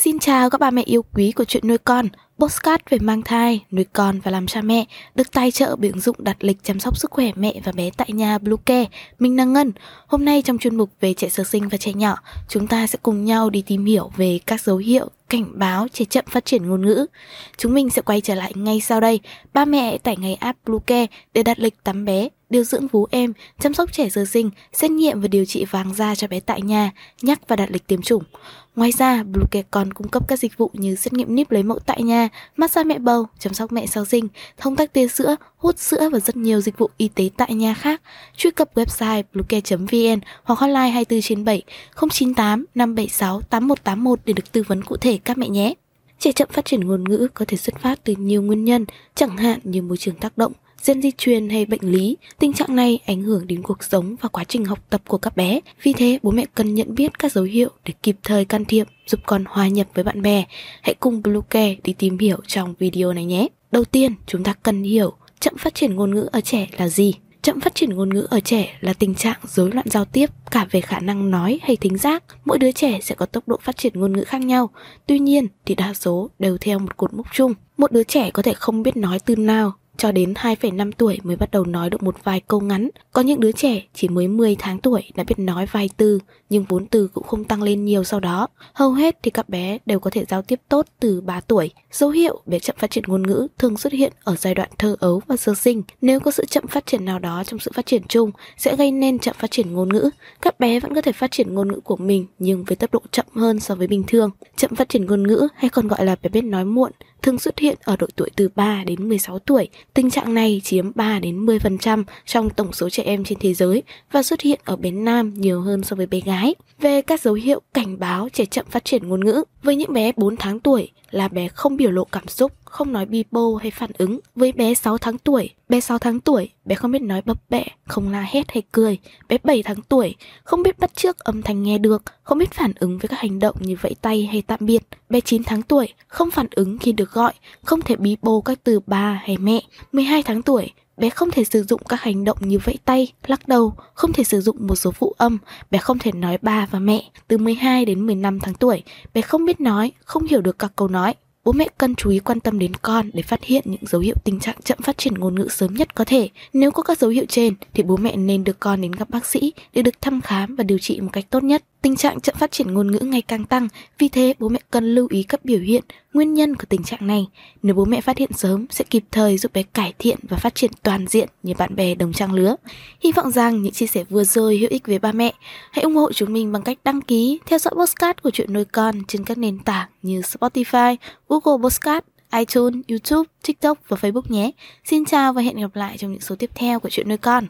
Xin chào các bà mẹ yêu quý của chuyện nuôi con. Postcard về mang thai, nuôi con và làm cha mẹ được tài trợ bởi ứng dụng đặt lịch chăm sóc sức khỏe mẹ và bé tại nhà Bluecare. Mình là Ngân. Hôm nay trong chuyên mục về trẻ sơ sinh và trẻ nhỏ, chúng ta sẽ cùng nhau đi tìm hiểu về các dấu hiệu cảnh báo trẻ chậm phát triển ngôn ngữ. Chúng mình sẽ quay trở lại ngay sau đây. Ba mẹ tải ngay app Bluecare để đặt lịch tắm bé, điều dưỡng vú em, chăm sóc trẻ sơ sinh, xét nghiệm và điều trị vàng da cho bé tại nhà, nhắc và đặt lịch tiêm chủng. Ngoài ra, Bluecare còn cung cấp các dịch vụ như xét nghiệm níp lấy mẫu tại nhà, massage mẹ bầu, chăm sóc mẹ sau sinh, thông tắc tia sữa, hút sữa và rất nhiều dịch vụ y tế tại nhà khác. Truy cập website bluecare.vn hoặc hotline 24 trên 7 098 576 8181 để được tư vấn cụ thể các mẹ nhé. Trẻ chậm phát triển ngôn ngữ có thể xuất phát từ nhiều nguyên nhân, chẳng hạn như môi trường tác động, gen di truyền hay bệnh lý, tình trạng này ảnh hưởng đến cuộc sống và quá trình học tập của các bé. Vì thế, bố mẹ cần nhận biết các dấu hiệu để kịp thời can thiệp, giúp con hòa nhập với bạn bè. Hãy cùng Bluecare đi tìm hiểu trong video này nhé. Đầu tiên, chúng ta cần hiểu chậm phát triển ngôn ngữ ở trẻ là gì. Chậm phát triển ngôn ngữ ở trẻ là tình trạng rối loạn giao tiếp cả về khả năng nói hay thính giác. Mỗi đứa trẻ sẽ có tốc độ phát triển ngôn ngữ khác nhau. Tuy nhiên thì đa số đều theo một cột mốc chung. Một đứa trẻ có thể không biết nói từ nào cho đến 2,5 tuổi mới bắt đầu nói được một vài câu ngắn. Có những đứa trẻ chỉ mới 10 tháng tuổi đã biết nói vài từ, nhưng vốn từ cũng không tăng lên nhiều sau đó. Hầu hết thì các bé đều có thể giao tiếp tốt từ 3 tuổi. Dấu hiệu bé chậm phát triển ngôn ngữ thường xuất hiện ở giai đoạn thơ ấu và sơ sinh. Nếu có sự chậm phát triển nào đó trong sự phát triển chung sẽ gây nên chậm phát triển ngôn ngữ. Các bé vẫn có thể phát triển ngôn ngữ của mình nhưng với tốc độ chậm hơn so với bình thường. Chậm phát triển ngôn ngữ hay còn gọi là bé biết nói muộn thường xuất hiện ở độ tuổi từ 3 đến 16 tuổi. Tình trạng này chiếm 3 đến 10% trong tổng số trẻ em trên thế giới và xuất hiện ở bé nam nhiều hơn so với bé gái. Về các dấu hiệu cảnh báo trẻ chậm phát triển ngôn ngữ, với những bé 4 tháng tuổi là bé không biểu lộ cảm xúc, không nói bi bô hay phản ứng. Với bé 6 tháng tuổi, bé 6 tháng tuổi, bé không biết nói bập bẹ, không la hét hay cười. Bé 7 tháng tuổi, không biết bắt chước âm thanh nghe được, không biết phản ứng với các hành động như vẫy tay hay tạm biệt. Bé 9 tháng tuổi, không phản ứng khi được gọi, không thể bi bô các từ ba hay mẹ. 12 tháng tuổi, bé không thể sử dụng các hành động như vẫy tay, lắc đầu, không thể sử dụng một số phụ âm, bé không thể nói ba và mẹ. Từ 12 đến 15 tháng tuổi, bé không biết nói, không hiểu được các câu nói. Bố mẹ cần chú ý quan tâm đến con để phát hiện những dấu hiệu tình trạng chậm phát triển ngôn ngữ sớm nhất có thể. Nếu có các dấu hiệu trên, thì bố mẹ nên đưa con đến gặp bác sĩ để được thăm khám và điều trị một cách tốt nhất. Tình trạng chậm phát triển ngôn ngữ ngày càng tăng, vì thế bố mẹ cần lưu ý các biểu hiện, nguyên nhân của tình trạng này. Nếu bố mẹ phát hiện sớm sẽ kịp thời giúp bé cải thiện và phát triển toàn diện như bạn bè đồng trang lứa. Hy vọng rằng những chia sẻ vừa rồi hữu ích với ba mẹ. Hãy ủng hộ chúng mình bằng cách đăng ký, theo dõi postcard của chuyện nuôi con trên các nền tảng như Spotify, Google Postcard, iTunes, YouTube, TikTok và Facebook nhé. Xin chào và hẹn gặp lại trong những số tiếp theo của chuyện nuôi con.